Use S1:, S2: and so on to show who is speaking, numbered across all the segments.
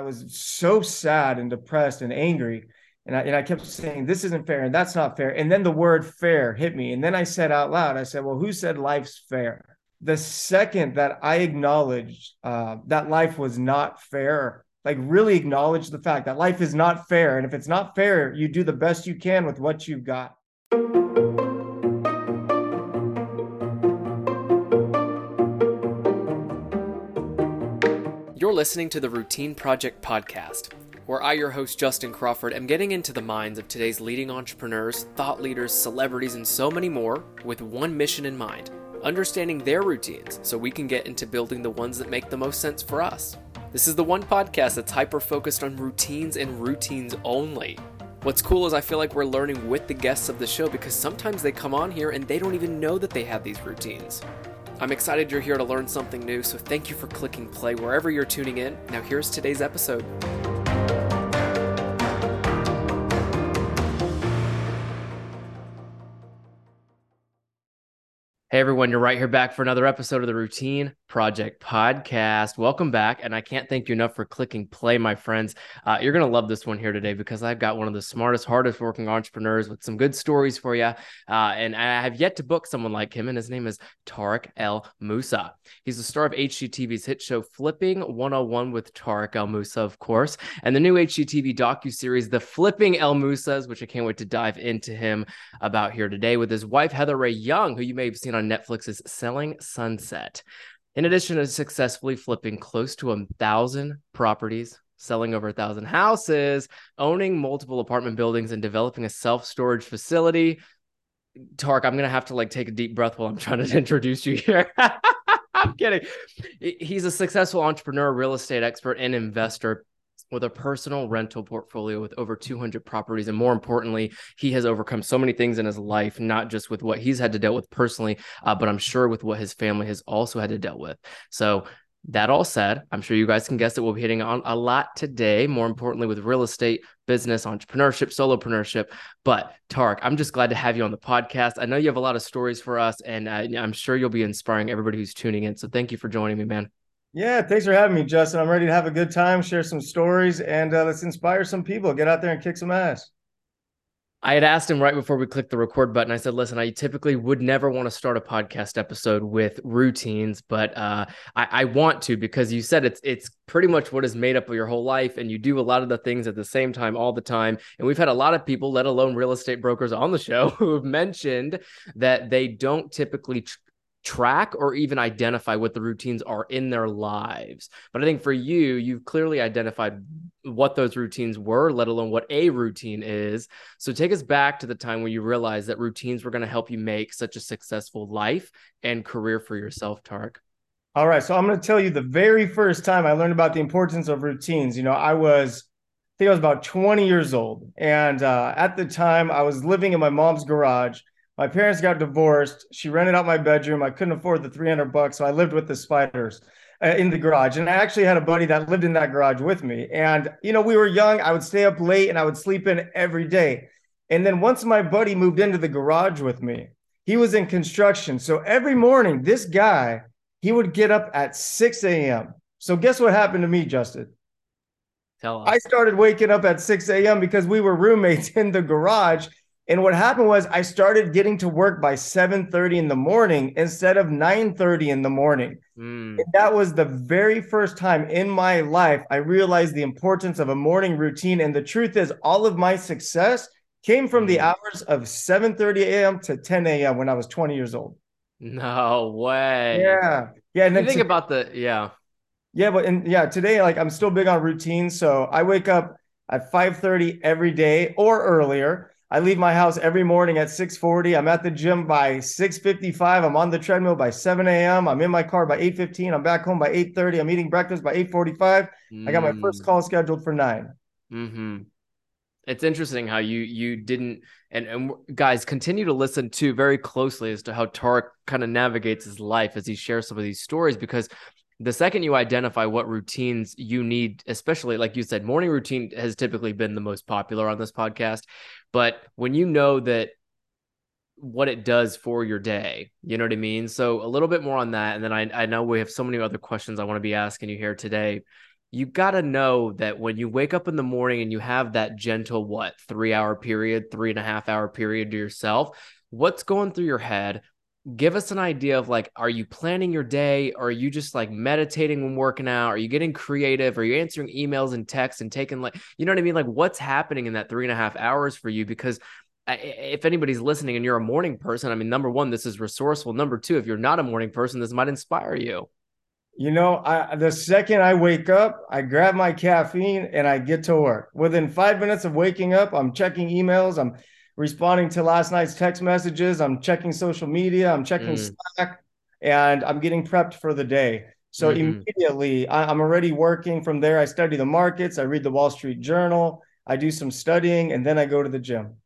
S1: I was so sad and depressed and angry. And I, and I kept saying, this isn't fair and that's not fair. And then the word fair hit me. And then I said out loud, I said, well, who said life's fair? The second that I acknowledged uh, that life was not fair, like really acknowledge the fact that life is not fair. And if it's not fair, you do the best you can with what you've got.
S2: Listening to the Routine Project podcast, where I, your host Justin Crawford, am getting into the minds of today's leading entrepreneurs, thought leaders, celebrities, and so many more with one mission in mind understanding their routines so we can get into building the ones that make the most sense for us. This is the one podcast that's hyper focused on routines and routines only. What's cool is I feel like we're learning with the guests of the show because sometimes they come on here and they don't even know that they have these routines. I'm excited you're here to learn something new, so thank you for clicking play wherever you're tuning in. Now, here's today's episode. Everyone, you're right here back for another episode of the Routine Project Podcast. Welcome back, and I can't thank you enough for clicking play, my friends. Uh, you're gonna love this one here today because I've got one of the smartest, hardest working entrepreneurs with some good stories for you. Uh, and I have yet to book someone like him, and his name is Tarek El Moussa. He's the star of HGTV's hit show Flipping 101 with Tarek El Moussa, of course, and the new HGTV docu series The Flipping El Moussas, which I can't wait to dive into him about here today with his wife Heather Rae Young, who you may have seen on Netflix's Selling Sunset. In addition to successfully flipping close to a thousand properties, selling over a thousand houses, owning multiple apartment buildings, and developing a self storage facility. Tark, I'm gonna have to like take a deep breath while I'm trying to introduce you here. I'm kidding. He's a successful entrepreneur, real estate expert, and investor with a personal rental portfolio with over 200 properties. And more importantly, he has overcome so many things in his life, not just with what he's had to deal with personally, uh, but I'm sure with what his family has also had to deal with. So, that all said, I'm sure you guys can guess that we'll be hitting on a lot today, more importantly, with real estate, business, entrepreneurship, solopreneurship. But Tark, I'm just glad to have you on the podcast. I know you have a lot of stories for us, and uh, I'm sure you'll be inspiring everybody who's tuning in. So thank you for joining me, man.
S1: Yeah, thanks for having me, Justin. I'm ready to have a good time, share some stories, and uh, let's inspire some people. Get out there and kick some ass.
S2: I had asked him right before we clicked the record button. I said, "Listen, I typically would never want to start a podcast episode with routines, but uh, I, I, want to because you said it's it's pretty much what is made up of your whole life, and you do a lot of the things at the same time all the time. And we've had a lot of people, let alone real estate brokers, on the show who have mentioned that they don't typically track or even identify what the routines are in their lives. But I think for you, you've clearly identified what those routines were, let alone what a routine is. So take us back to the time when you realized that routines were going to help you make such a successful life and career for yourself, Tarek.
S1: All right. So I'm going to tell you the very first time I learned about the importance of routines. You know, I was, I think I was about 20 years old. And uh, at the time, I was living in my mom's garage my parents got divorced. She rented out my bedroom. I couldn't afford the 300 bucks. So I lived with the spiders uh, in the garage. And I actually had a buddy that lived in that garage with me. And, you know, we were young. I would stay up late and I would sleep in every day. And then once my buddy moved into the garage with me, he was in construction. So every morning, this guy, he would get up at 6 a.m. So guess what happened to me, Justin?
S2: Tell us.
S1: I started waking up at 6 a.m. because we were roommates in the garage and what happened was I started getting to work by 7:30 in the morning instead of 9:30 in the morning. Mm. that was the very first time in my life I realized the importance of a morning routine. And the truth is, all of my success came from mm. the hours of 7:30 a.m. to 10 a.m. when I was 20 years old.
S2: No way.
S1: Yeah. Yeah.
S2: And think about the yeah.
S1: Yeah, but and yeah, today like I'm still big on routines. So I wake up at 5:30 every day or earlier. I leave my house every morning at 6:40. I'm at the gym by 6:55. I'm on the treadmill by 7 a.m. I'm in my car by 8:15. I'm back home by 8:30. I'm eating breakfast by 8:45. Mm. I got my first mm. call scheduled for 9.
S2: Mm-hmm. It's interesting how you you didn't and and guys continue to listen to very closely as to how Tarek kind of navigates his life as he shares some of these stories because the second you identify what routines you need, especially like you said, morning routine has typically been the most popular on this podcast. But when you know that what it does for your day, you know what I mean? So a little bit more on that. And then I, I know we have so many other questions I want to be asking you here today. you got to know that when you wake up in the morning and you have that gentle, what, three hour period, three and a half hour period to yourself, what's going through your head? Give us an idea of like, are you planning your day? Or are you just like meditating when working out? Are you getting creative? Are you answering emails and texts and taking like, you know what I mean? Like, what's happening in that three and a half hours for you? Because if anybody's listening and you're a morning person, I mean, number one, this is resourceful. Number two, if you're not a morning person, this might inspire you.
S1: You know, I, the second I wake up, I grab my caffeine and I get to work. Within five minutes of waking up, I'm checking emails. I'm responding to last night's text messages. I'm checking social media. I'm checking mm. Slack, and I'm getting prepped for the day. So mm-hmm. immediately, I, I'm already working from there. I study the markets. I read the Wall Street Journal. I do some studying, and then I go to the gym.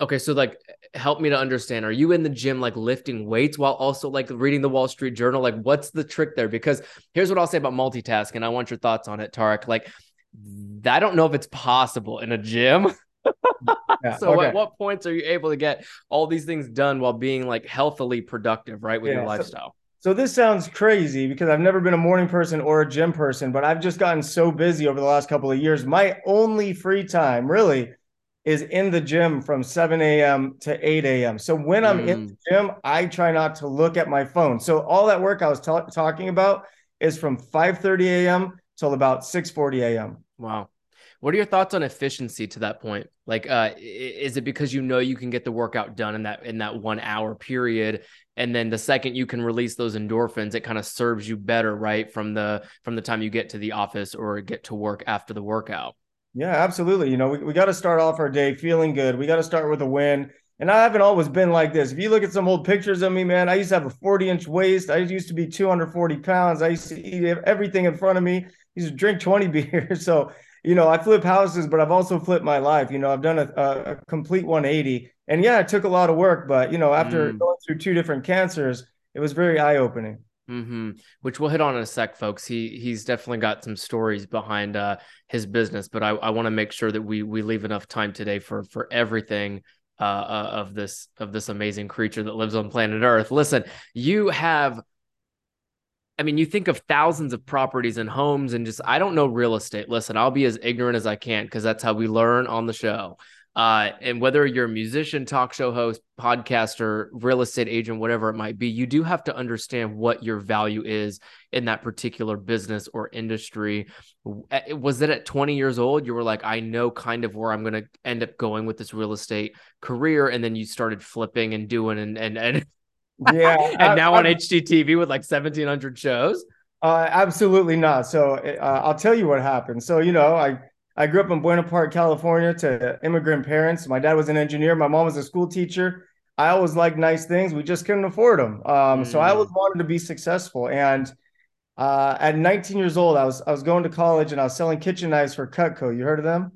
S2: Okay, so like help me to understand. Are you in the gym like lifting weights while also like reading the Wall Street Journal? Like what's the trick there? Because here's what I'll say about multitasking. And I want your thoughts on it, Tarek. Like I don't know if it's possible in a gym. yeah, so okay. at what points are you able to get all these things done while being like healthily productive, right, with yeah, your lifestyle?
S1: So, so this sounds crazy because I've never been a morning person or a gym person, but I've just gotten so busy over the last couple of years. My only free time, really, is in the gym from 7 a.m. to 8 a.m. So when I'm mm. in the gym, I try not to look at my phone. So all that work I was t- talking about is from 5:30 a.m. till about 6:40 a.m.
S2: Wow. What are your thoughts on efficiency to that point? Like, uh, is it because you know you can get the workout done in that in that one hour period, and then the second you can release those endorphins, it kind of serves you better, right? From the from the time you get to the office or get to work after the workout.
S1: Yeah, absolutely. You know, we, we got to start off our day feeling good. We got to start with a win. And I haven't always been like this. If you look at some old pictures of me, man, I used to have a 40 inch waist. I used to be 240 pounds. I used to eat everything in front of me. I used to drink 20 beers. So, you know, I flip houses, but I've also flipped my life. You know, I've done a, a complete 180. And yeah, it took a lot of work. But, you know, after mm. going through two different cancers, it was very eye opening.
S2: Mm-hmm. Which we'll hit on in a sec, folks. He he's definitely got some stories behind uh, his business, but I, I want to make sure that we we leave enough time today for for everything uh, uh, of this of this amazing creature that lives on planet Earth. Listen, you have. I mean, you think of thousands of properties and homes, and just I don't know real estate. Listen, I'll be as ignorant as I can because that's how we learn on the show. Uh, and whether you're a musician, talk show host, podcaster, real estate agent, whatever it might be, you do have to understand what your value is in that particular business or industry. Was it at 20 years old? You were like, I know kind of where I'm going to end up going with this real estate career. And then you started flipping and doing and, and, and, yeah. and I, now I, on HGTV with like 1700 shows.
S1: Uh, absolutely not. So uh, I'll tell you what happened. So, you know, I, I grew up in Buena Park, California, to immigrant parents. My dad was an engineer. My mom was a school teacher. I always liked nice things. We just couldn't afford them. Um, mm. So I always mm. wanted to be successful. And uh, at 19 years old, I was I was going to college and I was selling kitchen knives for Cutco. You heard of them?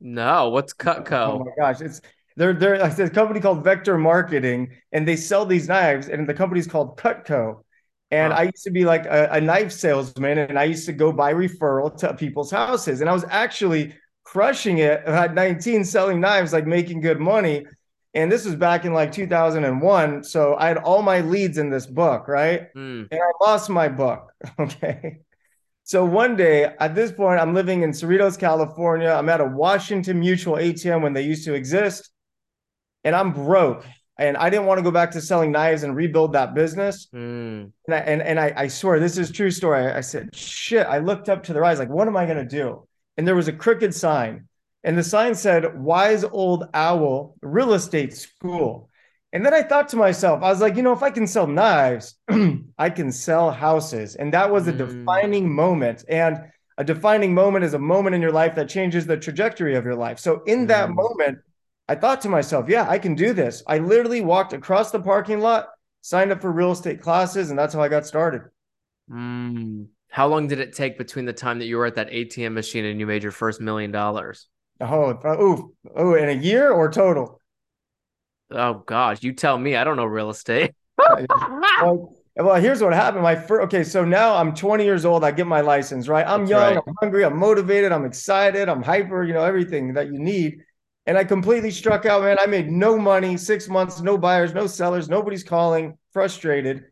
S2: No. What's Cutco?
S1: Oh my gosh, it's they're they're a company called Vector Marketing, and they sell these knives, and the company's called Cutco. And wow. I used to be like a, a, knife salesman, and I used to go by referral to people's houses. And I was actually crushing it at 19, selling knives, like making good money. And this was back in like 2001. So I had all my leads in this book, right? Mm. And I lost my book. Okay. So one day at this point, I'm living in Cerritos, California. I'm at a Washington Mutual ATM when they used to exist. And I'm broke and I didn't want to go back to selling knives and rebuild that business. Mm. And I, and, and I, I swear this is true story. I said, shit. I looked up to the rise, like, what am I going to do? And there was a crooked sign, and the sign said, "Wise Old Owl Real Estate School." And then I thought to myself, I was like, you know, if I can sell knives, I can sell houses, and that was a mm. defining moment. And a defining moment is a moment in your life that changes the trajectory of your life. So in that mm. moment I thought to myself, yeah, I can do this. I literally walked across the parking lot, signed up for real estate classes, and that's how I got started.
S2: Mm. How long did it take between the time that you were at that ATM machine and you made your first million dollars?
S1: Oh, oh, oh, in a year or total?
S2: Oh gosh, you tell me. I don't know real estate.
S1: well, well, here's what happened. My first, okay, so now I'm 20 years old. I get my license, right? I'm That's young, right. I'm hungry, I'm motivated, I'm excited, I'm hyper. You know everything that you need and I completely struck out, man. I made no money, six months, no buyers, no sellers, nobody's calling, frustrated.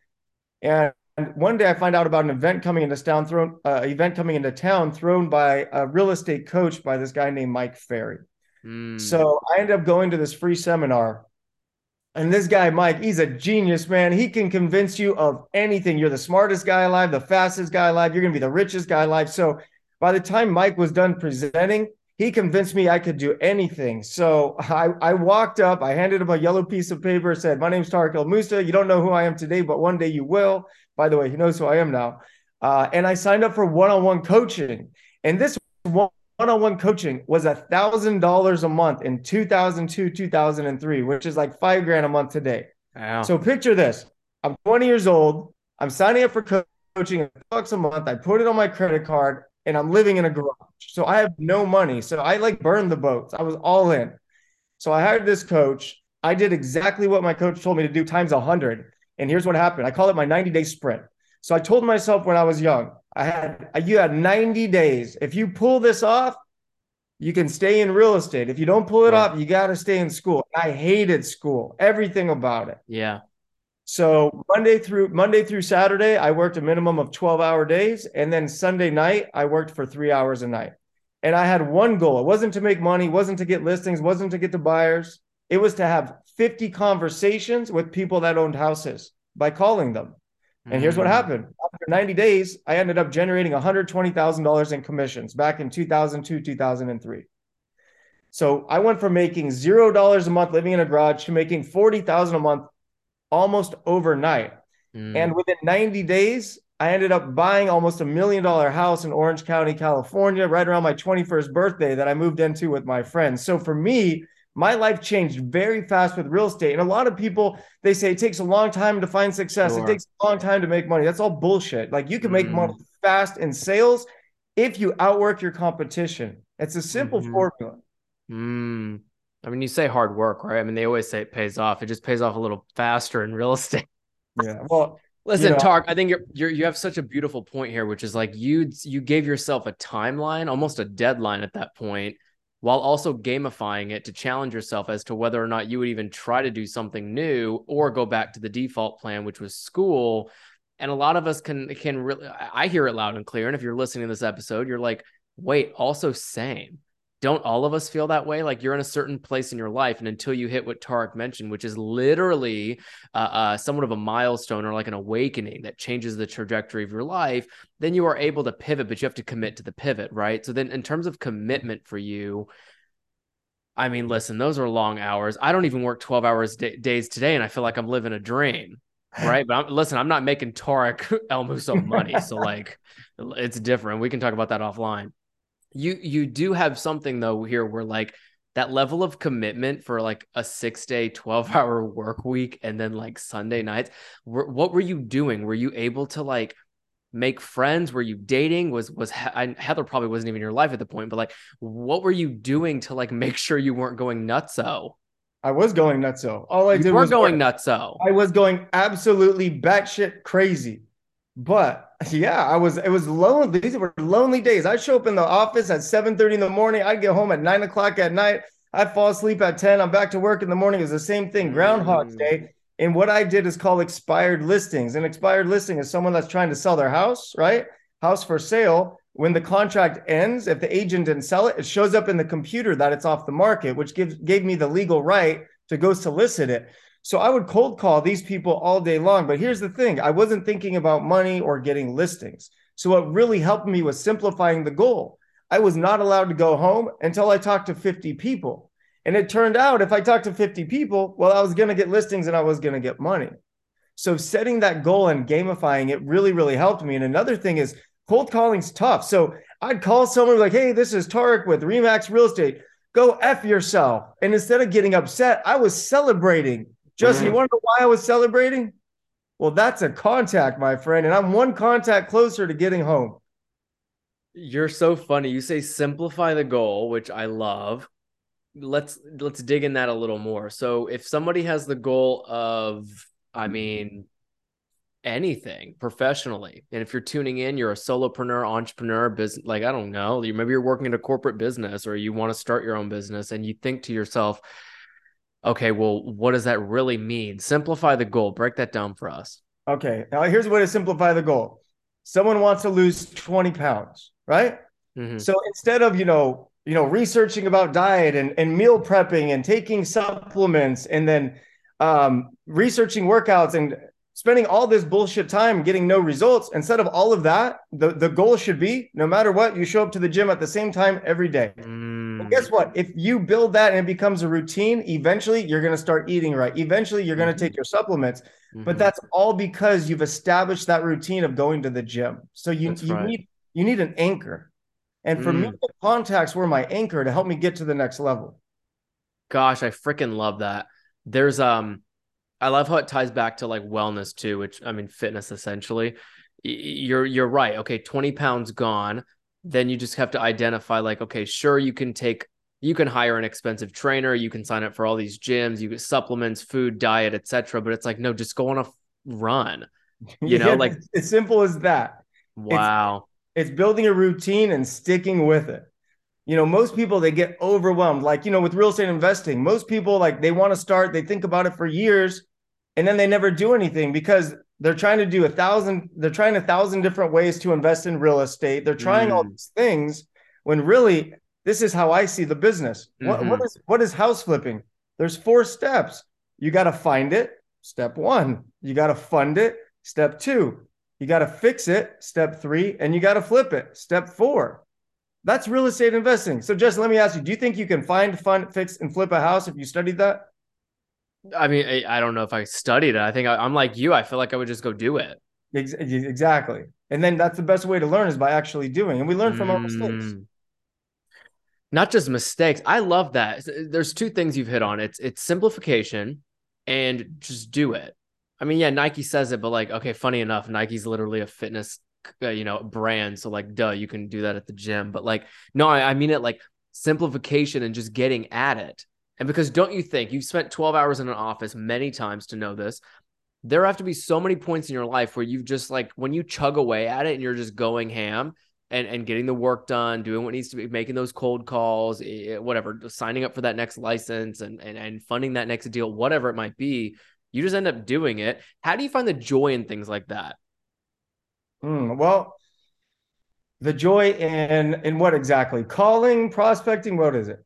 S1: And one day I find out about an event coming into town thrown uh, event coming into town thrown by a real estate coach by this guy named Mike Ferry. Mm. So I end up going to this free seminar. And this guy, Mike, he's a genius, man. He can convince you of anything. You're the smartest guy alive, the fastest guy alive. You're going to be the richest guy alive. So by the time Mike was done presenting, he convinced me I could do anything. So I, I walked up, I handed him a yellow piece of paper, said, My name's Tarek El Moussa. You don't know who I am today, but one day you will. By the way, he knows who I am now. Uh, and I signed up for one on one coaching. And this one on one coaching was a thousand dollars a month in 2002, 2003, which is like five grand a month today. Wow. So picture this I'm 20 years old. I'm signing up for coaching at bucks a month. I put it on my credit card and I'm living in a garage. So I have no money. So I like burned the boats. I was all in. So I hired this coach. I did exactly what my coach told me to do times a hundred. And here's what happened. I call it my 90 day sprint. So I told myself when I was young, I had you had 90 days. If you pull this off, you can stay in real estate. If you don't pull it off, you got to stay in school. I hated school, everything about it.
S2: Yeah.
S1: So Monday through Monday through Saturday, I worked a minimum of 12 hour days. And then Sunday night, I worked for three hours a night. And I had one goal. It wasn't to make money, wasn't to get listings, wasn't to get the buyers. It was to have 50 conversations with people that owned houses by calling them. And here's what mm. happened. After 90 days, I ended up generating $120,000 in commissions back in 2002, 2003. So I went from making $0 a month living in a garage to making 40,000 a month almost overnight. Mm. And within 90 days, I ended up buying almost a million dollar house in Orange County, California, right around my 21st birthday that I moved into with my friends. So for me, my life changed very fast with real estate. And a lot of people, they say it takes a long time to find success. Sure. It takes a long time to make money. That's all bullshit. Like you can make mm. money fast in sales if you outwork your competition. It's a simple mm-hmm. formula.
S2: Mm. I mean, you say hard work, right? I mean, they always say it pays off. It just pays off a little faster in real estate.
S1: Yeah. Well,
S2: listen, you know, Tark. I think you're, you're you have such a beautiful point here, which is like you you gave yourself a timeline, almost a deadline at that point, while also gamifying it to challenge yourself as to whether or not you would even try to do something new or go back to the default plan, which was school. And a lot of us can can really I hear it loud and clear. And if you're listening to this episode, you're like, wait, also same don't all of us feel that way? Like you're in a certain place in your life, and until you hit what Tarek mentioned, which is literally uh, uh, somewhat of a milestone or like an awakening that changes the trajectory of your life, then you are able to pivot, but you have to commit to the pivot, right? So then, in terms of commitment for you, I mean, listen, those are long hours. I don't even work 12 hours d- days today, and I feel like I'm living a dream. Right. But I'm, listen, I'm not making Tarek El Moussa money. so, like, it's different. We can talk about that offline you you do have something though here where like that level of commitment for like a six day 12 hour work week and then like sunday nights what were you doing were you able to like make friends were you dating was was heather probably wasn't even in your life at the point but like what were you doing to like make sure you weren't going nutso
S1: I was going nutso. All I
S2: you
S1: did
S2: were
S1: was
S2: going work. nutso.
S1: I was going absolutely batshit crazy. But yeah, I was it was lonely. These were lonely days. I'd show up in the office at 7 30 in the morning. I'd get home at nine o'clock at night. I'd fall asleep at 10. I'm back to work in the morning. It's the same thing, Groundhog's Day. Mm. And what I did is called expired listings. An expired listing is someone that's trying to sell their house, right? House for sale. When the contract ends, if the agent didn't sell it, it shows up in the computer that it's off the market, which gives gave me the legal right to go solicit it. So I would cold call these people all day long. But here's the thing I wasn't thinking about money or getting listings. So what really helped me was simplifying the goal. I was not allowed to go home until I talked to 50 people. And it turned out if I talked to 50 people, well, I was going to get listings and I was going to get money. So setting that goal and gamifying it really, really helped me. And another thing is cold calling's tough. So I'd call someone like, hey, this is Tarek with Remax Real Estate. Go F yourself. And instead of getting upset, I was celebrating Justin, you want to know why I was celebrating? Well, that's a contact, my friend, and I'm one contact closer to getting home.
S2: You're so funny. You say simplify the goal, which I love. Let's let's dig in that a little more. So, if somebody has the goal of, I mean, anything professionally, and if you're tuning in, you're a solopreneur, entrepreneur, business, like I don't know, maybe you're working in a corporate business or you want to start your own business, and you think to yourself, okay, well, what does that really mean? Simplify the goal, break that down for us.
S1: Okay. Now here's a way to simplify the goal. Someone wants to lose 20 pounds, right? Mm-hmm. So instead of, you know, you know, researching about diet and, and meal prepping and taking supplements and then um, researching workouts and spending all this bullshit time getting no results, instead of all of that, the, the goal should be no matter what, you show up to the gym at the same time every day. Mm. Guess what? If you build that and it becomes a routine, eventually you're going to start eating right. Eventually you're going to mm-hmm. take your supplements. Mm-hmm. But that's all because you've established that routine of going to the gym. So you, you right. need you need an anchor. And for mm. me, the contacts were my anchor to help me get to the next level.
S2: Gosh, I freaking love that. There's um I love how it ties back to like wellness too, which I mean fitness essentially. You're you're right. Okay, 20 pounds gone. Then you just have to identify like, okay, sure, you can take you can hire an expensive trainer, you can sign up for all these gyms, you get supplements, food, diet, etc. But it's like, no, just go on a run. You know, yeah, like
S1: as simple as that.
S2: Wow.
S1: It's, it's building a routine and sticking with it. You know, most people they get overwhelmed. Like, you know, with real estate investing, most people like they want to start, they think about it for years, and then they never do anything because they're trying to do a thousand, they're trying a thousand different ways to invest in real estate. They're trying mm. all these things when really this is how I see the business. Mm-hmm. What, what is what is house flipping? There's four steps. You got to find it. Step one. You got to fund it. Step two. You got to fix it. Step three. And you got to flip it. Step four. That's real estate investing. So, just let me ask you: Do you think you can find, fund, fix, and flip a house if you studied that?
S2: I mean, I, I don't know if I studied it. I think I, am like you. I feel like I would just go do it.
S1: Exactly. And then that's the best way to learn is by actually doing. And we learn from mm. our mistakes. Mm
S2: not just mistakes. I love that. There's two things you've hit on. It's it's simplification and just do it. I mean, yeah, Nike says it, but like, okay, funny enough, Nike's literally a fitness, uh, you know, brand. So like, duh, you can do that at the gym. But like, no, I, I mean it like simplification and just getting at it. And because don't you think you've spent 12 hours in an office many times to know this? There have to be so many points in your life where you've just like when you chug away at it and you're just going ham, and and getting the work done, doing what needs to be, making those cold calls, whatever, signing up for that next license and and and funding that next deal, whatever it might be. You just end up doing it. How do you find the joy in things like that?
S1: Mm, well, the joy in in what exactly? Calling, prospecting, what is it?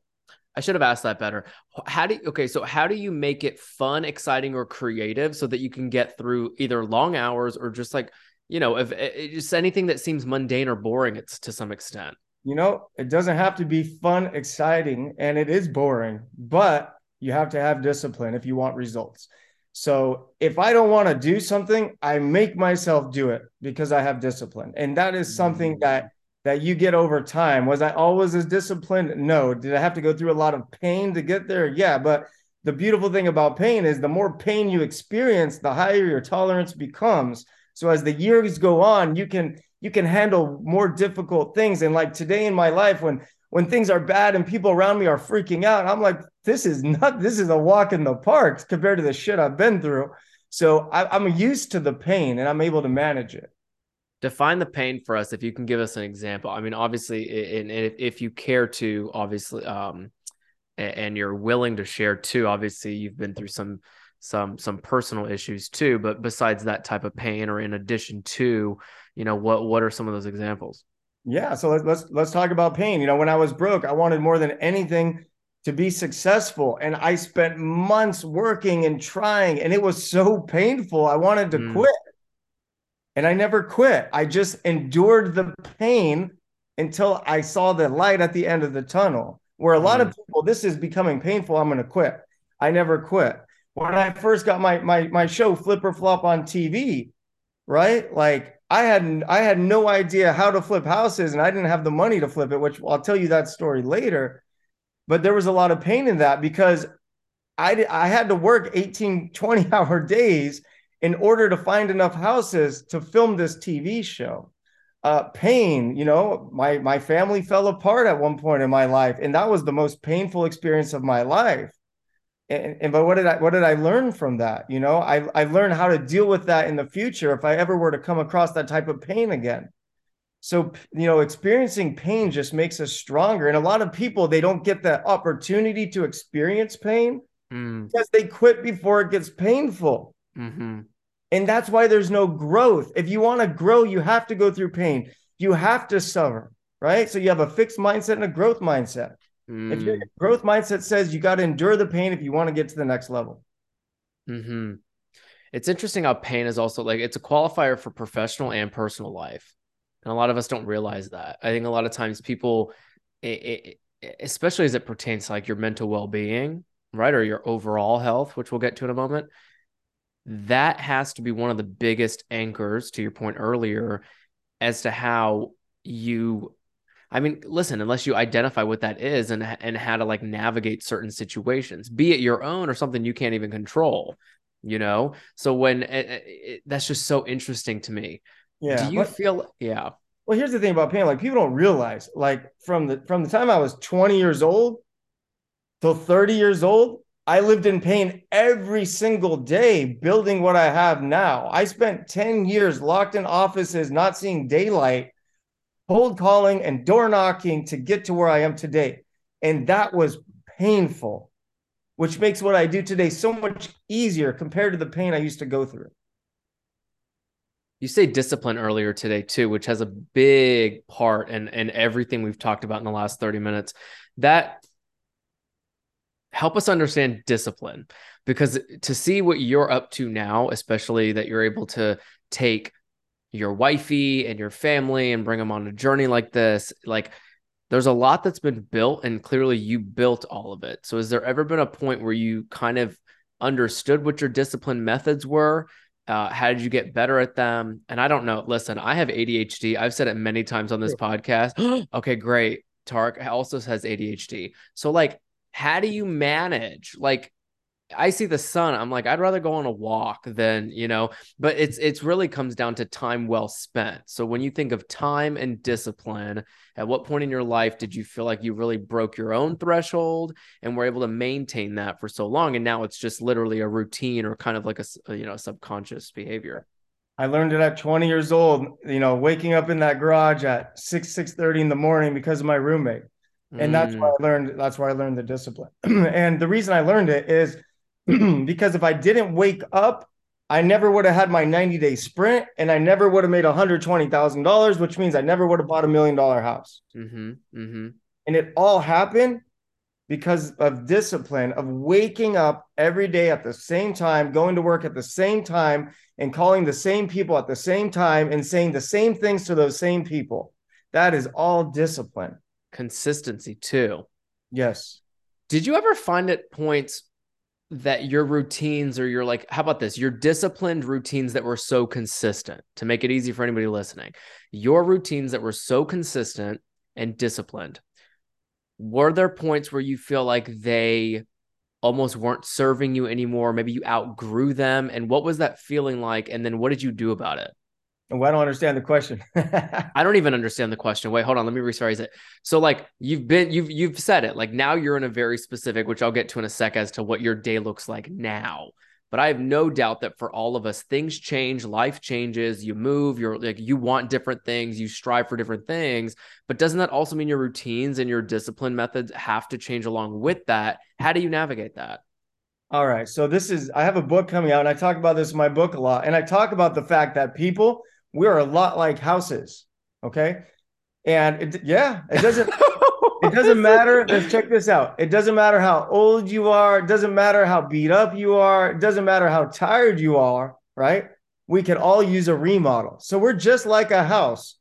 S2: I should have asked that better. How do you, okay, so how do you make it fun, exciting, or creative so that you can get through either long hours or just like you know, if it, just anything that seems mundane or boring, it's to some extent.
S1: You know, it doesn't have to be fun, exciting, and it is boring, but you have to have discipline if you want results. So if I don't want to do something, I make myself do it because I have discipline. And that is something mm. that that you get over time. Was I always as disciplined? No. Did I have to go through a lot of pain to get there? Yeah, but the beautiful thing about pain is the more pain you experience, the higher your tolerance becomes. So as the years go on, you can you can handle more difficult things. And like today in my life, when when things are bad and people around me are freaking out, I'm like, this is not this is a walk in the park compared to the shit I've been through. So I, I'm used to the pain and I'm able to manage it
S2: define the pain for us if you can give us an example. I mean obviously and if, if you care to obviously um and you're willing to share too obviously you've been through some some some personal issues too but besides that type of pain or in addition to you know what what are some of those examples?
S1: Yeah so let's let's let's talk about pain. You know when i was broke i wanted more than anything to be successful and i spent months working and trying and it was so painful. I wanted to mm. quit and i never quit i just endured the pain until i saw the light at the end of the tunnel where a lot mm. of people this is becoming painful i'm going to quit i never quit when I first got my my my show Flip or Flop on TV, right? Like I had I had no idea how to flip houses and I didn't have the money to flip it, which I'll tell you that story later. But there was a lot of pain in that because I I had to work 18 20 hour days in order to find enough houses to film this TV show. Uh, pain, you know, my my family fell apart at one point in my life and that was the most painful experience of my life and, and, but what did I what did I learn from that? You know, I I learned how to deal with that in the future if I ever were to come across that type of pain again. So you know, experiencing pain just makes us stronger. And a lot of people they don't get that opportunity to experience pain mm. because they quit before it gets painful. Mm-hmm. And that's why there's no growth. If you want to grow, you have to go through pain. You have to suffer, right? So you have a fixed mindset and a growth mindset. Mm. If your growth mindset says you got to endure the pain if you want to get to the next level.
S2: Mm-hmm. It's interesting how pain is also like it's a qualifier for professional and personal life, and a lot of us don't realize that. I think a lot of times people, it, it, especially as it pertains to like your mental well being, right, or your overall health, which we'll get to in a moment, that has to be one of the biggest anchors to your point earlier as to how you I mean, listen, unless you identify what that is and and how to like navigate certain situations, be it your own or something you can't even control, you know. So when it, eh, it, eh, eh, that's just so interesting to me. Yeah. Do you but, feel? Yeah.
S1: Well, here's the thing about pain. Like people don't realize, like from the from the time I was 20 years old till 30 years old, I lived in pain every single day building what I have now. I spent 10 years locked in offices, not seeing daylight, cold calling and door knocking to get to where I am today. And that was painful, which makes what I do today so much easier compared to the pain I used to go through.
S2: You say discipline earlier today too, which has a big part in, in everything we've talked about in the last 30 minutes. That help us understand discipline because to see what you're up to now, especially that you're able to take your wifey and your family and bring them on a journey like this, like there's a lot that's been built and clearly you built all of it. So has there ever been a point where you kind of understood what your discipline methods were? Uh, how did you get better at them? And I don't know. Listen, I have ADHD. I've said it many times on this podcast. okay, great. Tark also has ADHD. So like how do you manage like I see the sun. I'm like, I'd rather go on a walk than, you know, but it's it's really comes down to time well spent. So when you think of time and discipline, at what point in your life did you feel like you really broke your own threshold and were able to maintain that for so long? And now it's just literally a routine or kind of like a uh, you know subconscious behavior.
S1: I learned it at 20 years old, you know, waking up in that garage at 6, 6 30 in the morning because of my roommate and that's why mm. I learned. That's why I learned the discipline. and the reason I learned it is because if I didn't wake up, I never would have had my 90 day sprint, and I never would have made $120,000, which means I never would have bought a million dollar house. Mm-hmm, mm-hmm. And it all happened because of discipline of waking up every day at the same time, going to work at the same time, and calling the same people at the same time and saying the same things to those same people. That is all discipline
S2: consistency too.
S1: Yes.
S2: Did you ever find at points that your routines or your like, how about this? Your disciplined routines that were so consistent to make it easy for anybody listening, your routines that were so consistent and disciplined. Were there points where you feel like they almost weren't serving you anymore? Maybe you outgrew them. And what was that feeling like? And then what did you do about it?
S1: Oh, I don't understand the question.
S2: I don't even understand the question. Wait, hold on. Let me rephrase it. So, like, you've been, you've, you've said it. Like, now you're in a very specific, which I'll get to in a sec, as to what your day looks like now. But I have no doubt that for all of us, things change, life changes, you move, you're like, you want different things, you strive for different things. But doesn't that also mean your routines and your discipline methods have to change along with that? How do you navigate that?
S1: All right. So, this is, I have a book coming out, and I talk about this in my book a lot. And I talk about the fact that people, we are a lot like houses. Okay. And it, yeah, it doesn't, it doesn't matter. Let's check this out. It doesn't matter how old you are. It doesn't matter how beat up you are. It doesn't matter how tired you are. Right. We can all use a remodel. So we're just like a house.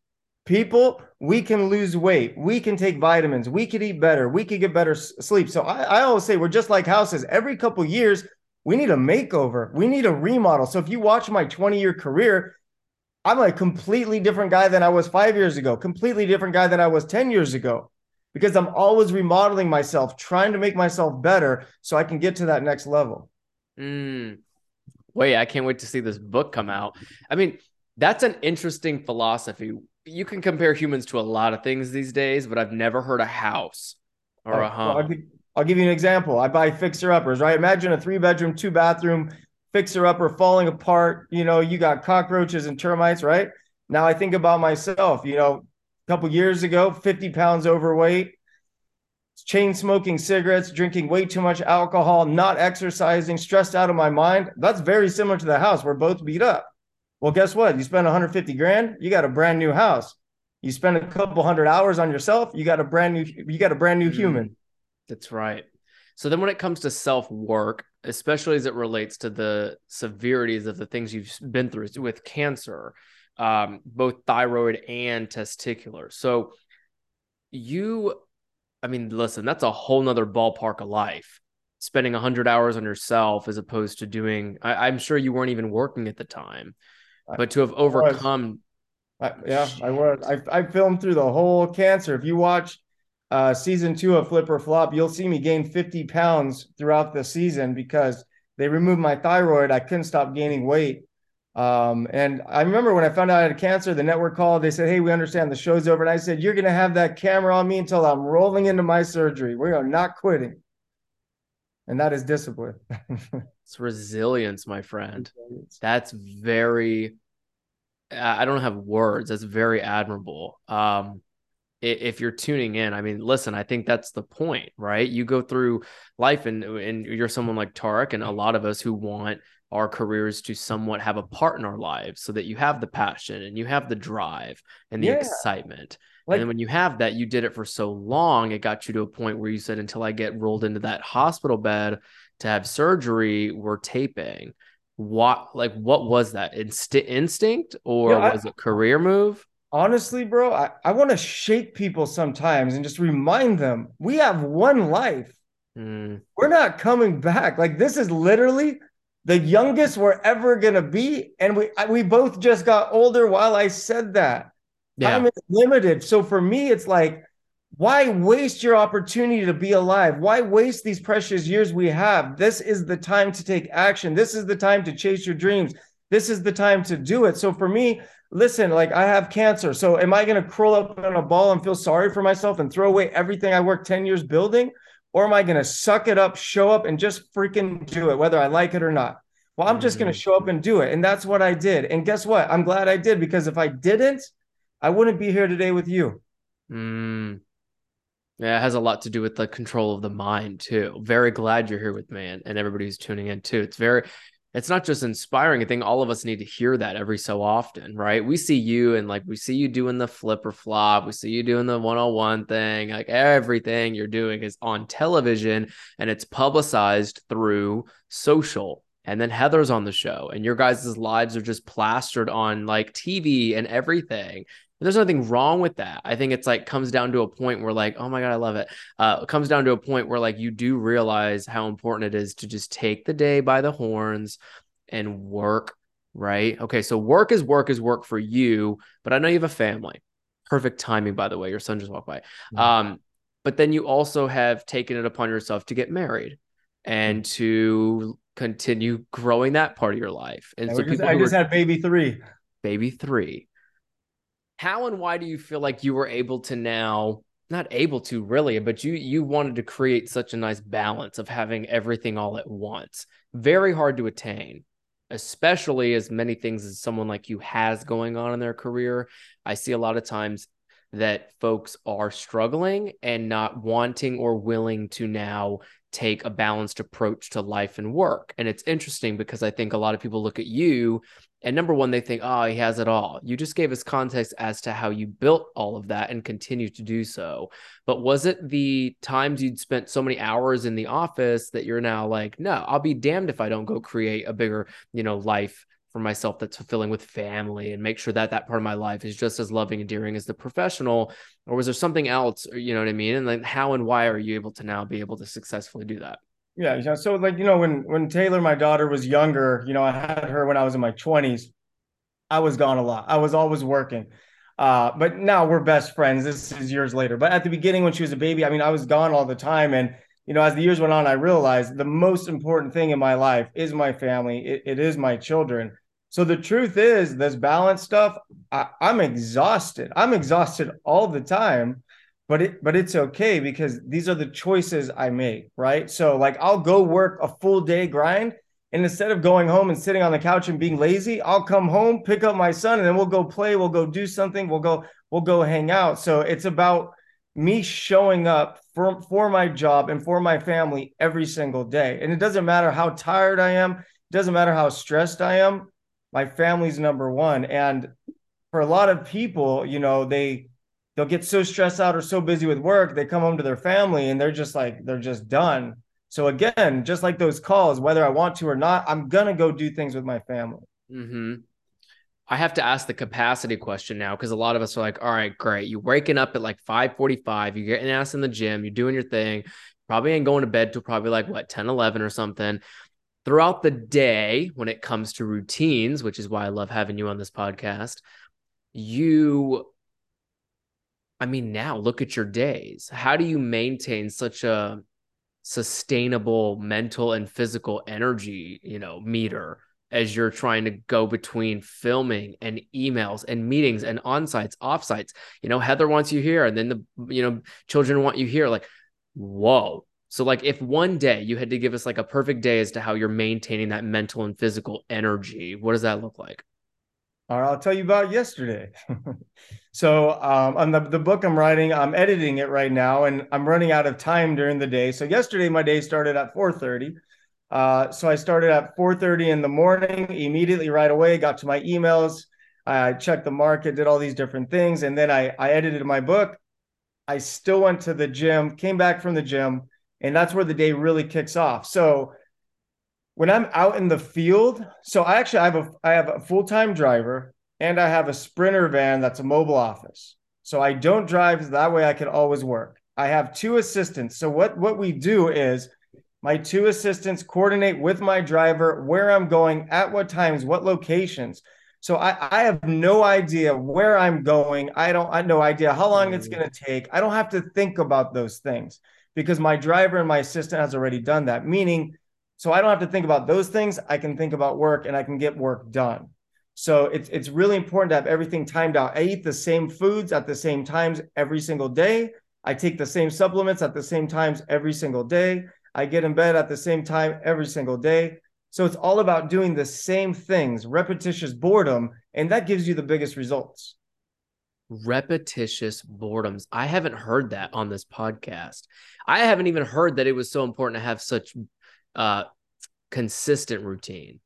S1: People, we can lose weight. We can take vitamins. We could eat better. We could get better sleep. So I, I always say we're just like houses. Every couple years, we need a makeover. We need a remodel. So if you watch my 20 year career, I'm a completely different guy than I was five years ago, completely different guy than I was 10 years ago, because I'm always remodeling myself, trying to make myself better so I can get to that next level.
S2: Mm. Wait, I can't wait to see this book come out. I mean, that's an interesting philosophy. You can compare humans to a lot of things these days, but I've never heard a house or a home.
S1: Well, I'll, give, I'll give you an example. I buy fixer uppers, right? Imagine a three bedroom, two bathroom fixer upper falling apart. You know, you got cockroaches and termites, right? Now I think about myself, you know, a couple years ago, 50 pounds overweight, chain smoking cigarettes, drinking way too much alcohol, not exercising, stressed out of my mind. That's very similar to the house. We're both beat up. Well, guess what? You spend 150 grand, you got a brand new house. You spend a couple hundred hours on yourself, you got a brand new you got a brand new mm, human.
S2: That's right. So then when it comes to self-work, especially as it relates to the severities of the things you've been through with cancer, um, both thyroid and testicular. So you I mean, listen, that's a whole nother ballpark of life. Spending 100 hours on yourself as opposed to doing, I, am sure you weren't even working at the time, but to have overcome.
S1: I, yeah, I was. I, I filmed through the whole cancer. If you watch uh, season two of Flip or Flop, you'll see me gain 50 pounds throughout the season because they removed my thyroid. I couldn't stop gaining weight. Um, and I remember when I found out I had cancer, the network called. They said, Hey, we understand the show's over. And I said, You're going to have that camera on me until I'm rolling into my surgery. We are not quitting. And that is discipline.
S2: it's resilience, my friend. That's very, I don't have words. That's very admirable. Um, if you're tuning in, I mean, listen, I think that's the point, right? You go through life and and you're someone like Tarek and a mm-hmm. lot of us who want our careers to somewhat have a part in our lives so that you have the passion and you have the drive and the yeah. excitement. Like, and then when you have that, you did it for so long, it got you to a point where you said, until I get rolled into that hospital bed to have surgery, we're taping. What like what was that? Inst- instinct or was I, it career move?
S1: Honestly, bro, I, I want to shake people sometimes and just remind them we have one life. Mm. We're not coming back. Like this is literally the youngest we're ever gonna be, and we we both just got older while I said that. Yeah. Time is limited, so for me, it's like, why waste your opportunity to be alive? Why waste these precious years we have? This is the time to take action. This is the time to chase your dreams. This is the time to do it. So for me, listen, like I have cancer. So am I going to curl up in a ball and feel sorry for myself and throw away everything I worked 10 years building? Or am I going to suck it up, show up, and just freaking do it, whether I like it or not? Well, I'm just going to mm. show up and do it. And that's what I did. And guess what? I'm glad I did because if I didn't, I wouldn't be here today with you.
S2: Mm. Yeah, it has a lot to do with the control of the mind too. Very glad you're here with me and, and everybody who's tuning in too. It's very it's not just inspiring. I think all of us need to hear that every so often, right? We see you and like we see you doing the flip or flop, we see you doing the one on one thing, like everything you're doing is on television and it's publicized through social. And then Heather's on the show, and your guys' lives are just plastered on like TV and everything. There's nothing wrong with that. I think it's like comes down to a point where like, oh my god, I love it. Uh, it comes down to a point where like you do realize how important it is to just take the day by the horns and work. Right? Okay, so work is work is work for you, but I know you have a family. Perfect timing, by the way. Your son just walked by. Mm-hmm. Um, but then you also have taken it upon yourself to get married and mm-hmm. to continue growing that part of your life. And
S1: so just, I just had baby three.
S2: Baby three how and why do you feel like you were able to now not able to really but you you wanted to create such a nice balance of having everything all at once very hard to attain especially as many things as someone like you has going on in their career i see a lot of times that folks are struggling and not wanting or willing to now take a balanced approach to life and work. And it's interesting because I think a lot of people look at you and number one, they think, oh, he has it all. You just gave us context as to how you built all of that and continue to do so. But was it the times you'd spent so many hours in the office that you're now like, no, I'll be damned if I don't go create a bigger, you know, life for myself that's fulfilling with family and make sure that that part of my life is just as loving and endearing as the professional or was there something else you know what i mean and then how and why are you able to now be able to successfully do that
S1: yeah so like you know when when taylor my daughter was younger you know i had her when i was in my 20s i was gone a lot. I was always working. Uh, but now we're best friends. This is years later. But at the beginning when she was a baby i mean i was gone all the time. And you know, as the years went on, I realized the most important thing in my life is my family. it, it is my children. So the truth is, this balance stuff, I, I'm exhausted. I'm exhausted all the time, but it but it's okay because these are the choices I make, right? So like I'll go work a full day grind. And instead of going home and sitting on the couch and being lazy, I'll come home, pick up my son, and then we'll go play, we'll go do something, we'll go, we'll go hang out. So it's about me showing up for, for my job and for my family every single day. And it doesn't matter how tired I am, it doesn't matter how stressed I am, my family's number one. And for a lot of people, you know, they they'll get so stressed out or so busy with work, they come home to their family and they're just like they're just done. So again, just like those calls, whether I want to or not, I'm gonna go do things with my family.
S2: Mm-hmm. I have to ask the capacity question now because a lot of us are like, all right, great. You're waking up at like 545, you're getting ass in the gym, you're doing your thing. Probably ain't going to bed till probably like what 10, 11 or something. Throughout the day, when it comes to routines, which is why I love having you on this podcast, you I mean, now look at your days. How do you maintain such a sustainable mental and physical energy, you know, meter as you're trying to go between filming and emails and meetings and on-sites, off-sites. You know, Heather wants you here and then the you know, children want you here like whoa. So like if one day you had to give us like a perfect day as to how you're maintaining that mental and physical energy, what does that look like?
S1: All right, I'll tell you about yesterday. so, um, on the, the book I'm writing, I'm editing it right now, and I'm running out of time during the day. So, yesterday my day started at 4:30. Uh, so I started at 4:30 in the morning. Immediately, right away, got to my emails. I checked the market, did all these different things, and then I I edited my book. I still went to the gym, came back from the gym, and that's where the day really kicks off. So when I'm out in the field, so I actually have a I have a full-time driver and I have a sprinter van that's a mobile office. So I don't drive that way I can always work. I have two assistants. So what what we do is my two assistants coordinate with my driver where I'm going, at what times, what locations. So I, I have no idea where I'm going. I don't I have no idea how long it's going to take. I don't have to think about those things because my driver and my assistant has already done that. Meaning so I don't have to think about those things. I can think about work and I can get work done. So it's it's really important to have everything timed out. I eat the same foods at the same times every single day. I take the same supplements at the same times every single day. I get in bed at the same time every single day. So it's all about doing the same things, repetitious boredom, and that gives you the biggest results.
S2: Repetitious boredoms. I haven't heard that on this podcast. I haven't even heard that it was so important to have such uh, consistent routine.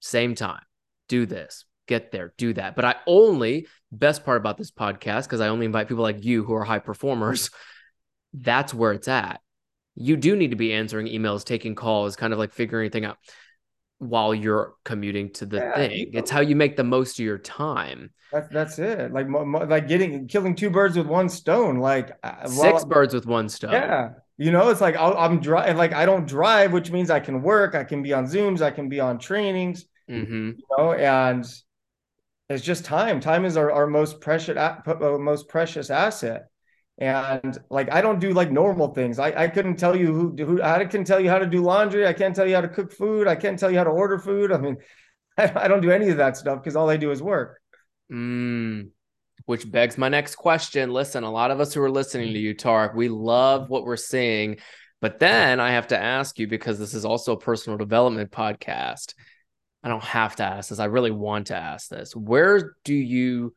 S2: Same time, do this, get there, do that. But I only, best part about this podcast, because I only invite people like you who are high performers, that's where it's at. You do need to be answering emails, taking calls, kind of like figuring anything out while you're commuting to the yeah, thing. It's how you make the most of your time.
S1: That's that's it. Like like getting killing two birds with one stone. Like
S2: uh, six well, birds with one stone.
S1: Yeah, you know, it's like i am driving. Like I don't drive, which means I can work. I can be on Zooms. I can be on trainings. Mm-hmm. You know, and it's just time. Time is our, our most precious uh, most precious asset. And like I don't do like normal things. I, I couldn't tell you who who I can tell you how to do laundry. I can't tell you how to cook food. I can't tell you how to order food. I mean, I, I don't do any of that stuff because all I do is work.
S2: Mm, which begs my next question. Listen, a lot of us who are listening to mm-hmm. you, Tarek, we love what we're seeing. But then I have to ask you because this is also a personal development podcast. I don't have to ask this. I really want to ask this. Where do you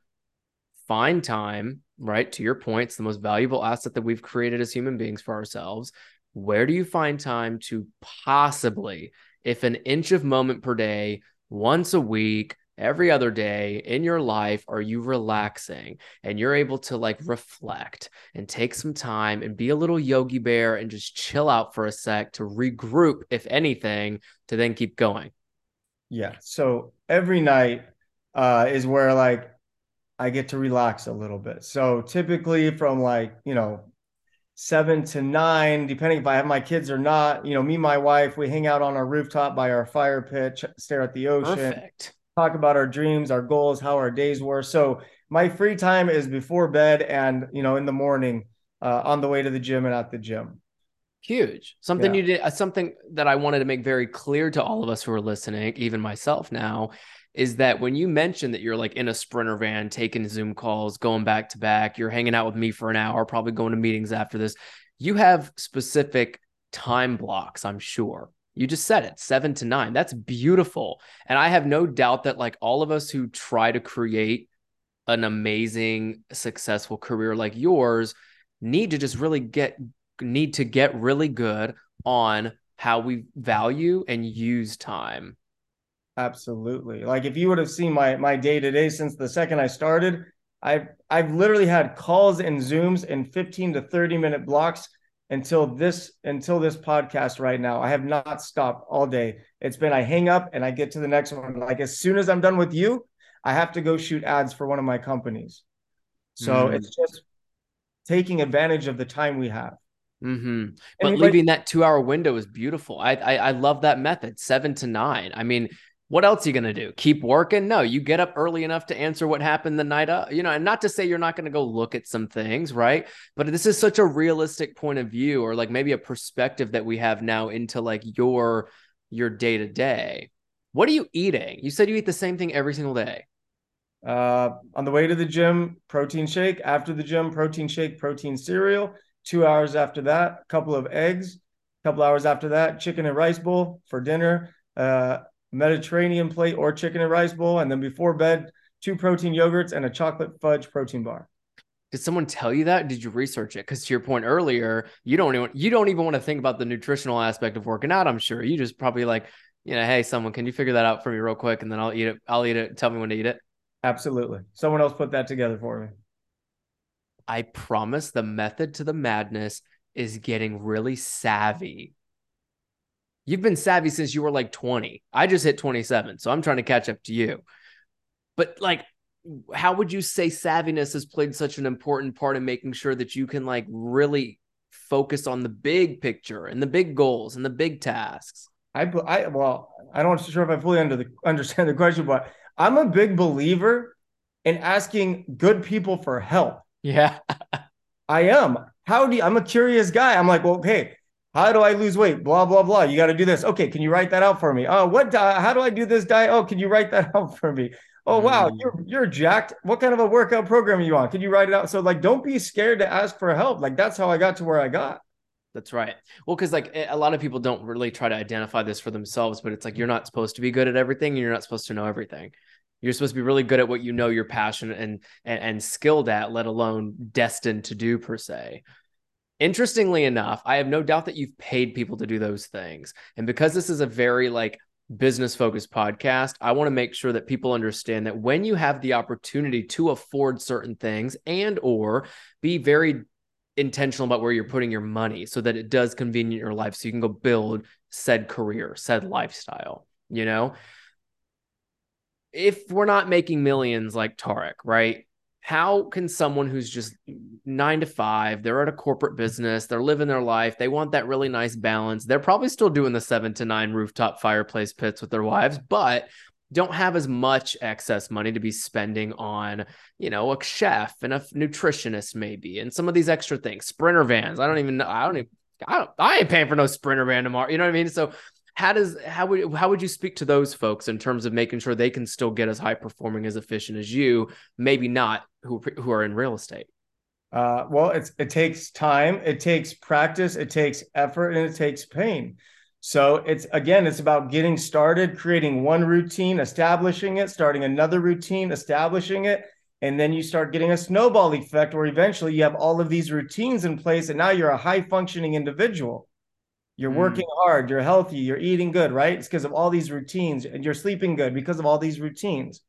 S2: find time, right? To your point, it's the most valuable asset that we've created as human beings for ourselves. Where do you find time to possibly, if an inch of moment per day, once a week, every other day in your life are you relaxing and you're able to like reflect and take some time and be a little yogi bear and just chill out for a sec to regroup if anything to then keep going
S1: yeah so every night uh is where like i get to relax a little bit so typically from like you know seven to nine, depending if I have my kids or not. You know, me, my wife, we hang out on our rooftop by our fire pit, stare at the ocean. Perfect talk about our dreams, our goals, how our days were. So my free time is before bed and you know in the morning uh, on the way to the gym and at the gym.
S2: Huge. Something yeah. you did. Uh, something that I wanted to make very clear to all of us who are listening, even myself now, is that when you mentioned that you're like in a sprinter van taking Zoom calls, going back to back, you're hanging out with me for an hour, probably going to meetings after this. You have specific time blocks, I'm sure. You just said it, seven to nine. That's beautiful. And I have no doubt that, like, all of us who try to create an amazing, successful career like yours, need to just really get need to get really good on how we value and use time.
S1: Absolutely. Like if you would have seen my my day to day since the second I started, I've I've literally had calls and zooms in 15 to 30 minute blocks until this until this podcast right now. I have not stopped all day. It's been I hang up and I get to the next one. Like as soon as I'm done with you, I have to go shoot ads for one of my companies. So mm. it's just taking advantage of the time we have.
S2: Mm-hmm. But leaving that two hour window is beautiful. I, I I love that method, seven to nine. I mean, what else are you going to do? Keep working? No, you get up early enough to answer what happened the night up, you know, and not to say you're not going to go look at some things, right? But this is such a realistic point of view or like maybe a perspective that we have now into like your your day to day. What are you eating? You said you eat the same thing every single day.
S1: Uh, on the way to the gym, protein shake. After the gym, protein shake, protein cereal. Two hours after that, a couple of eggs. A couple hours after that, chicken and rice bowl for dinner. Uh, Mediterranean plate or chicken and rice bowl, and then before bed, two protein yogurts and a chocolate fudge protein bar.
S2: Did someone tell you that? Did you research it? Because to your point earlier, you don't even you don't even want to think about the nutritional aspect of working out. I'm sure you just probably like, you know, hey, someone, can you figure that out for me real quick, and then I'll eat it. I'll eat it. Tell me when to eat it.
S1: Absolutely. Someone else put that together for me.
S2: I promise the method to the madness is getting really savvy You've been savvy since you were like 20. I just hit 27, so I'm trying to catch up to you. But like how would you say savviness has played such an important part in making sure that you can like really focus on the big picture and the big goals and the big tasks?
S1: I, I well, I don't sure if I fully under the, understand the question, but I'm a big believer in asking good people for help.
S2: Yeah,
S1: I am. How do you, I'm a curious guy. I'm like, well, okay, how do I lose weight? Blah blah blah. You got to do this. Okay, can you write that out for me? Oh, what? Di- how do I do this diet? Oh, can you write that out for me? Oh wow, mm. you're you're jacked. What kind of a workout program are you on? Can you write it out? So like, don't be scared to ask for help. Like that's how I got to where I got.
S2: That's right. Well, because like a lot of people don't really try to identify this for themselves, but it's like you're not supposed to be good at everything, and you're not supposed to know everything. You're supposed to be really good at what you know you're passionate and and, and skilled at, let alone destined to do per se. Interestingly enough, I have no doubt that you've paid people to do those things. And because this is a very like business focused podcast, I want to make sure that people understand that when you have the opportunity to afford certain things and or be very intentional about where you're putting your money so that it does convenient your life so you can go build said career, said lifestyle, you know? If we're not making millions like Tarek, right? How can someone who's just nine to five, they're at a corporate business, they're living their life, they want that really nice balance. They're probably still doing the seven to nine rooftop fireplace pits with their wives, but don't have as much excess money to be spending on, you know, a chef and a nutritionist maybe, and some of these extra things. Sprinter vans. I don't even know. I don't even. I don't. I ain't paying for no sprinter van tomorrow. You know what I mean? So how does how would how would you speak to those folks in terms of making sure they can still get as high performing as efficient as you maybe not who who are in real estate?
S1: Uh, well it's it takes time it takes practice it takes effort and it takes pain. So it's again it's about getting started creating one routine establishing it starting another routine establishing it and then you start getting a snowball effect where eventually you have all of these routines in place and now you're a high functioning individual you're mm. working hard, you're healthy, you're eating good, right? It's because of all these routines and you're sleeping good because of all these routines.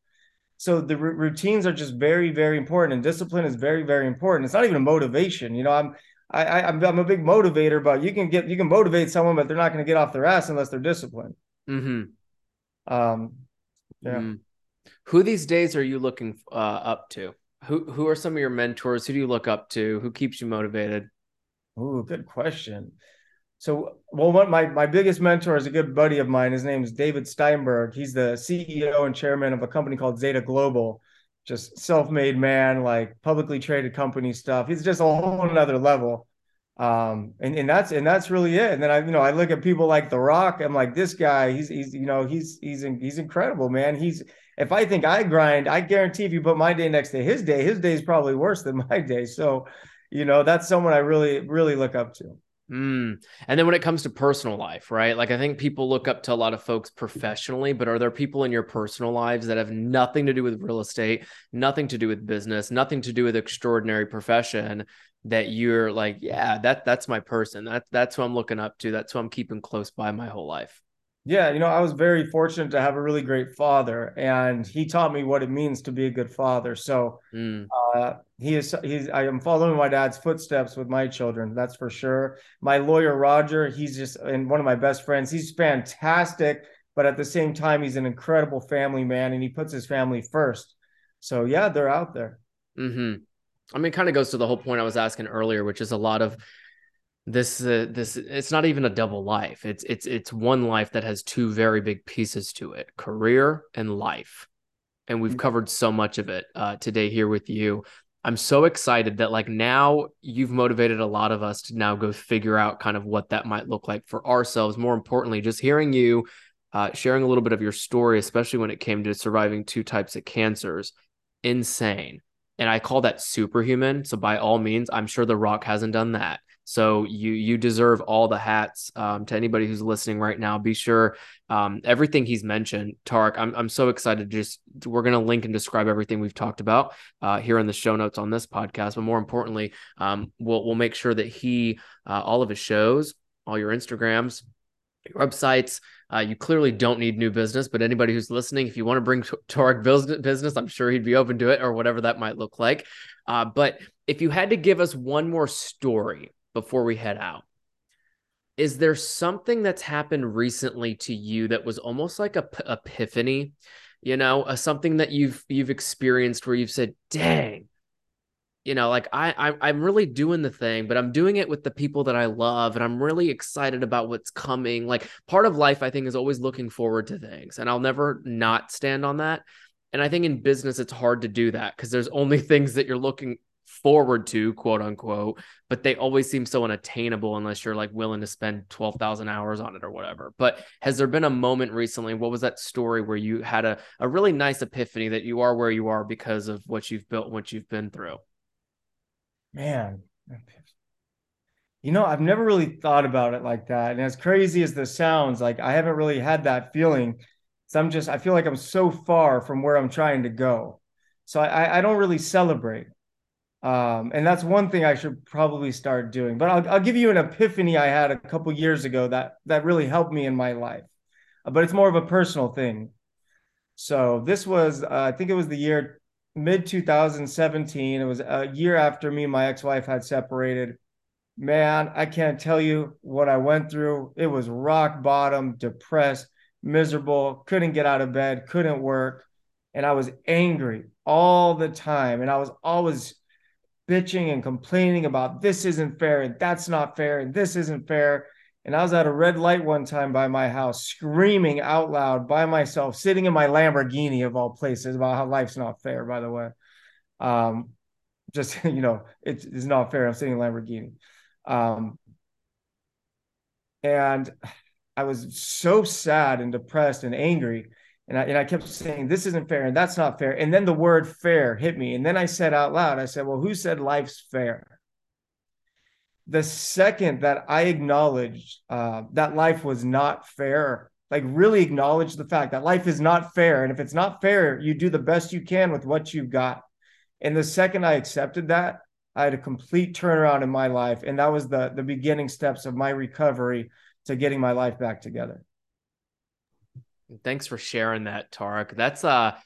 S1: So the r- routines are just very, very important, and discipline is very, very important. It's not even a motivation. You know, I'm I, I I'm, I'm a big motivator, but you can get you can motivate someone, but they're not going to get off their ass unless they're disciplined.
S2: Mm-hmm. Um, yeah. Mm. Who these days are you looking uh, up to? Who who are some of your mentors? Who do you look up to? Who keeps you motivated?
S1: Oh, good question. So, well, what my my biggest mentor is a good buddy of mine. His name is David Steinberg. He's the CEO and chairman of a company called Zeta Global. Just self-made man, like publicly traded company stuff. He's just a whole another level. Um, and, and that's and that's really it. And then I, you know, I look at people like The Rock. I'm like, this guy, he's he's you know, he's he's he's incredible, man. He's if I think I grind, I guarantee if you put my day next to his day, his day is probably worse than my day. So, you know, that's someone I really really look up to.
S2: Mm. And then when it comes to personal life, right? Like I think people look up to a lot of folks professionally, but are there people in your personal lives that have nothing to do with real estate, nothing to do with business, nothing to do with extraordinary profession that you're like, yeah, that that's my person. That that's who I'm looking up to. That's who I'm keeping close by my whole life.
S1: Yeah, you know, I was very fortunate to have a really great father, and he taught me what it means to be a good father. So mm. uh, he is he's I am following my dad's footsteps with my children. That's for sure. My lawyer Roger, he's just and one of my best friends. He's fantastic, but at the same time, he's an incredible family man, and he puts his family first. So yeah, they're out there.
S2: Hmm. I mean, kind of goes to the whole point I was asking earlier, which is a lot of this uh, this it's not even a double life. It's it's it's one life that has two very big pieces to it career and life. And we've mm-hmm. covered so much of it uh, today here with you. I'm so excited that like now you've motivated a lot of us to now go figure out kind of what that might look like for ourselves. More importantly just hearing you uh, sharing a little bit of your story especially when it came to surviving two types of cancers insane. And i call that superhuman. So by all means i'm sure the rock hasn't done that so you you deserve all the hats. Um, to anybody who's listening right now, be sure um, everything he's mentioned, Tarek. I'm I'm so excited. To just we're gonna link and describe everything we've talked about uh, here in the show notes on this podcast. But more importantly, um, we'll we'll make sure that he uh, all of his shows, all your Instagrams, your websites. Uh, you clearly don't need new business, but anybody who's listening, if you want to bring Tarek business, I'm sure he'd be open to it or whatever that might look like. Uh, but if you had to give us one more story before we head out. Is there something that's happened recently to you that was almost like a p- epiphany, you know, a, something that you've you've experienced where you've said, "Dang, you know, like I, I I'm really doing the thing, but I'm doing it with the people that I love, and I'm really excited about what's coming. Like part of life, I think, is always looking forward to things, and I'll never not stand on that. And I think in business, it's hard to do that because there's only things that you're looking forward to, quote unquote, but they always seem so unattainable unless you're like willing to spend 12,000 hours on it or whatever. But has there been a moment recently? What was that story where you had a, a really nice epiphany that you are where you are because of what you've built, what you've been through?
S1: Man, you know, I've never really thought about it like that. And as crazy as this sounds, like I haven't really had that feeling. So I'm just, I feel like I'm so far from where I'm trying to go. So I, I don't really celebrate. Um, and that's one thing I should probably start doing. But I'll, I'll give you an epiphany I had a couple years ago that that really helped me in my life. Uh, but it's more of a personal thing. So this was, uh, I think it was the year mid 2017. It was a year after me and my ex-wife had separated. Man, I can't tell you what I went through. It was rock bottom, depressed, miserable, couldn't get out of bed, couldn't work. And I was angry all the time. And I was always bitching and complaining about this isn't fair and that's not fair and this isn't fair. And I was at a red light one time by my house, screaming out loud by myself, sitting in my Lamborghini of all places about how life's not fair, by the way. Um, just, you know, it is not fair. I'm sitting in Lamborghini. Um, and I was so sad and depressed and angry and I, and I kept saying, this isn't fair and that's not fair. And then the word fair hit me. And then I said out loud, I said, well, who said life's fair? The second that I acknowledged uh, that life was not fair, like really acknowledge the fact that life is not fair. And if it's not fair, you do the best you can with what you've got. And the second I accepted that, I had a complete turnaround in my life. And that was the, the beginning steps of my recovery to getting my life back together.
S2: Thanks for sharing that, Tarek. That's uh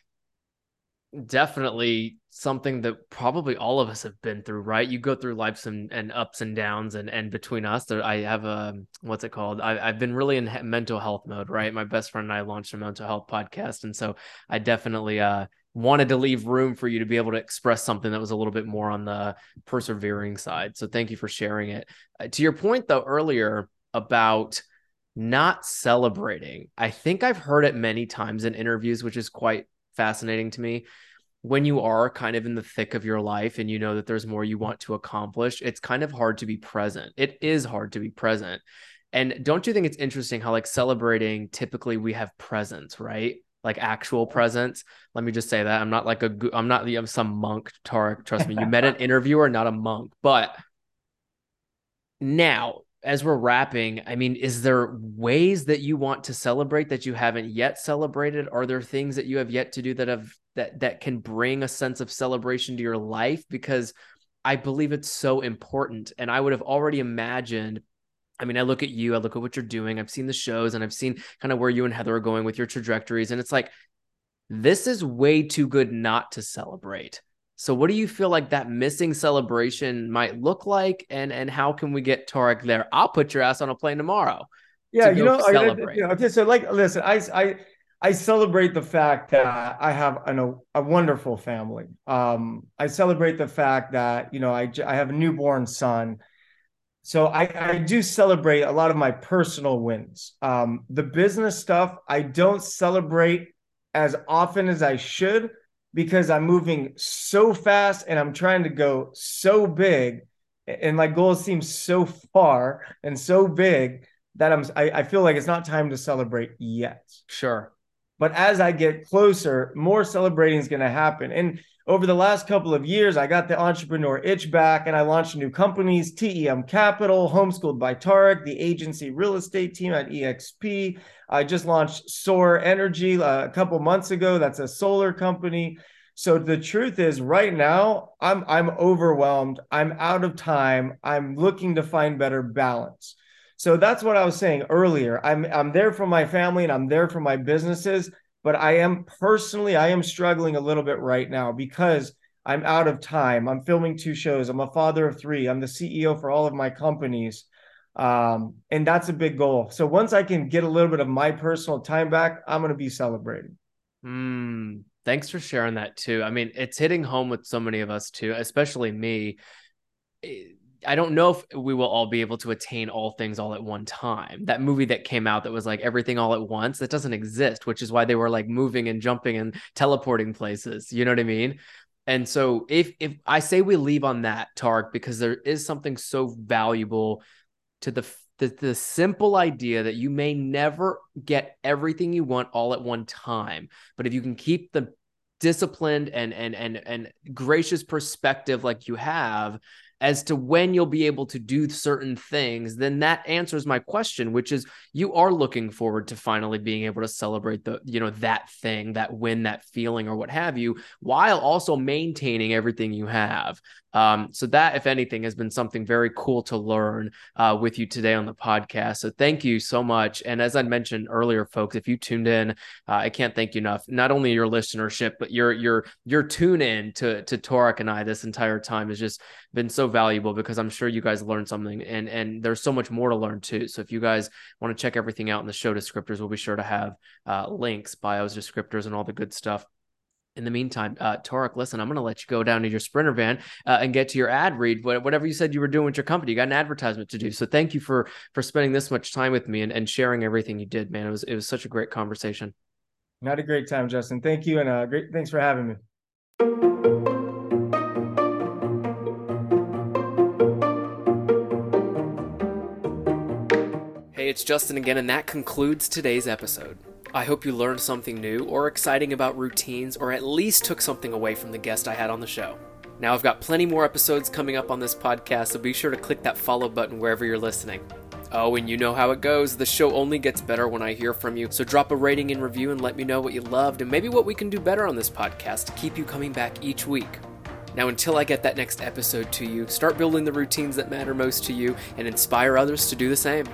S2: definitely something that probably all of us have been through, right? You go through life's and, and ups and downs, and and between us, there, I have a what's it called? I, I've been really in mental health mode, right? My best friend and I launched a mental health podcast, and so I definitely uh wanted to leave room for you to be able to express something that was a little bit more on the persevering side. So thank you for sharing it. Uh, to your point though earlier about not celebrating. I think I've heard it many times in interviews, which is quite fascinating to me. When you are kind of in the thick of your life and you know that there's more you want to accomplish, it's kind of hard to be present. It is hard to be present. And don't you think it's interesting how, like, celebrating typically we have presents, right? Like actual presents. Let me just say that I'm not like a, I'm not I'm some monk, Tarek. Trust me, you met an interviewer, not a monk. But now as we're wrapping, I mean, is there ways that you want to celebrate that you haven't yet celebrated? Are there things that you have yet to do that have that that can bring a sense of celebration to your life? Because I believe it's so important. And I would have already imagined I mean, I look at you, I look at what you're doing, I've seen the shows and I've seen kind of where you and Heather are going with your trajectories. And it's like, this is way too good not to celebrate. So what do you feel like that missing celebration might look like? And and how can we get Tarek there? I'll put your ass on a plane tomorrow.
S1: Yeah, to you know. I, you know, okay, so like listen, I I I celebrate the fact that I have an, a, a wonderful family. Um, I celebrate the fact that you know I I have a newborn son so I, I do celebrate a lot of my personal wins. Um, the business stuff I don't celebrate as often as I should because I'm moving so fast and I'm trying to go so big, and my goals seem so far and so big that I'm I, I feel like it's not time to celebrate yet.
S2: Sure.
S1: But as I get closer, more celebrating is going to happen. And over the last couple of years, I got the entrepreneur itch back and I launched new companies TEM Capital, Homeschooled by Tarek, the agency real estate team at EXP. I just launched Soar Energy uh, a couple months ago. That's a solar company. So the truth is right now I'm I'm overwhelmed. I'm out of time. I'm looking to find better balance. So that's what I was saying earlier. I'm I'm there for my family and I'm there for my businesses but I am personally, I am struggling a little bit right now because I'm out of time. I'm filming two shows. I'm a father of three. I'm the CEO for all of my companies. Um, and that's a big goal. So once I can get a little bit of my personal time back, I'm going to be celebrating.
S2: Mm, thanks for sharing that too. I mean, it's hitting home with so many of us too, especially me. I don't know if we will all be able to attain all things all at one time. That movie that came out that was like everything all at once, that doesn't exist, which is why they were like moving and jumping and teleporting places. You know what I mean? And so if if I say we leave on that, Tarek, because there is something so valuable to the the, the simple idea that you may never get everything you want all at one time, but if you can keep the disciplined and and and and gracious perspective like you have as to when you'll be able to do certain things, then that answers my question, which is you are looking forward to finally being able to celebrate the, you know, that thing, that win, that feeling, or what have you, while also maintaining everything you have. Um, so that, if anything, has been something very cool to learn uh, with you today on the podcast. So thank you so much. And as I mentioned earlier, folks, if you tuned in, uh, I can't thank you enough. Not only your listenership, but your your your tune in to to Tarek and I this entire time has just been so valuable because I'm sure you guys learned something, and and there's so much more to learn too. So if you guys want to check everything out in the show descriptors, we'll be sure to have uh, links, bios, descriptors, and all the good stuff in the meantime, uh, Tarek, listen, I'm going to let you go down to your Sprinter van uh, and get to your ad read. Whatever you said you were doing with your company, you got an advertisement to do. So thank you for for spending this much time with me and, and sharing everything you did, man. It was it was such a great conversation.
S1: Not a great time, Justin. Thank you, and uh, great. Thanks for having me.
S2: Hey, it's Justin again, and that concludes today's episode. I hope you learned something new or exciting about routines, or at least took something away from the guest I had on the show. Now, I've got plenty more episodes coming up on this podcast, so be sure to click that follow button wherever you're listening. Oh, and you know how it goes. The show only gets better when I hear from you, so drop a rating and review and let me know what you loved and maybe what we can do better on this podcast to keep you coming back each week. Now, until I get that next episode to you, start building the routines that matter most to you and inspire others to do the same.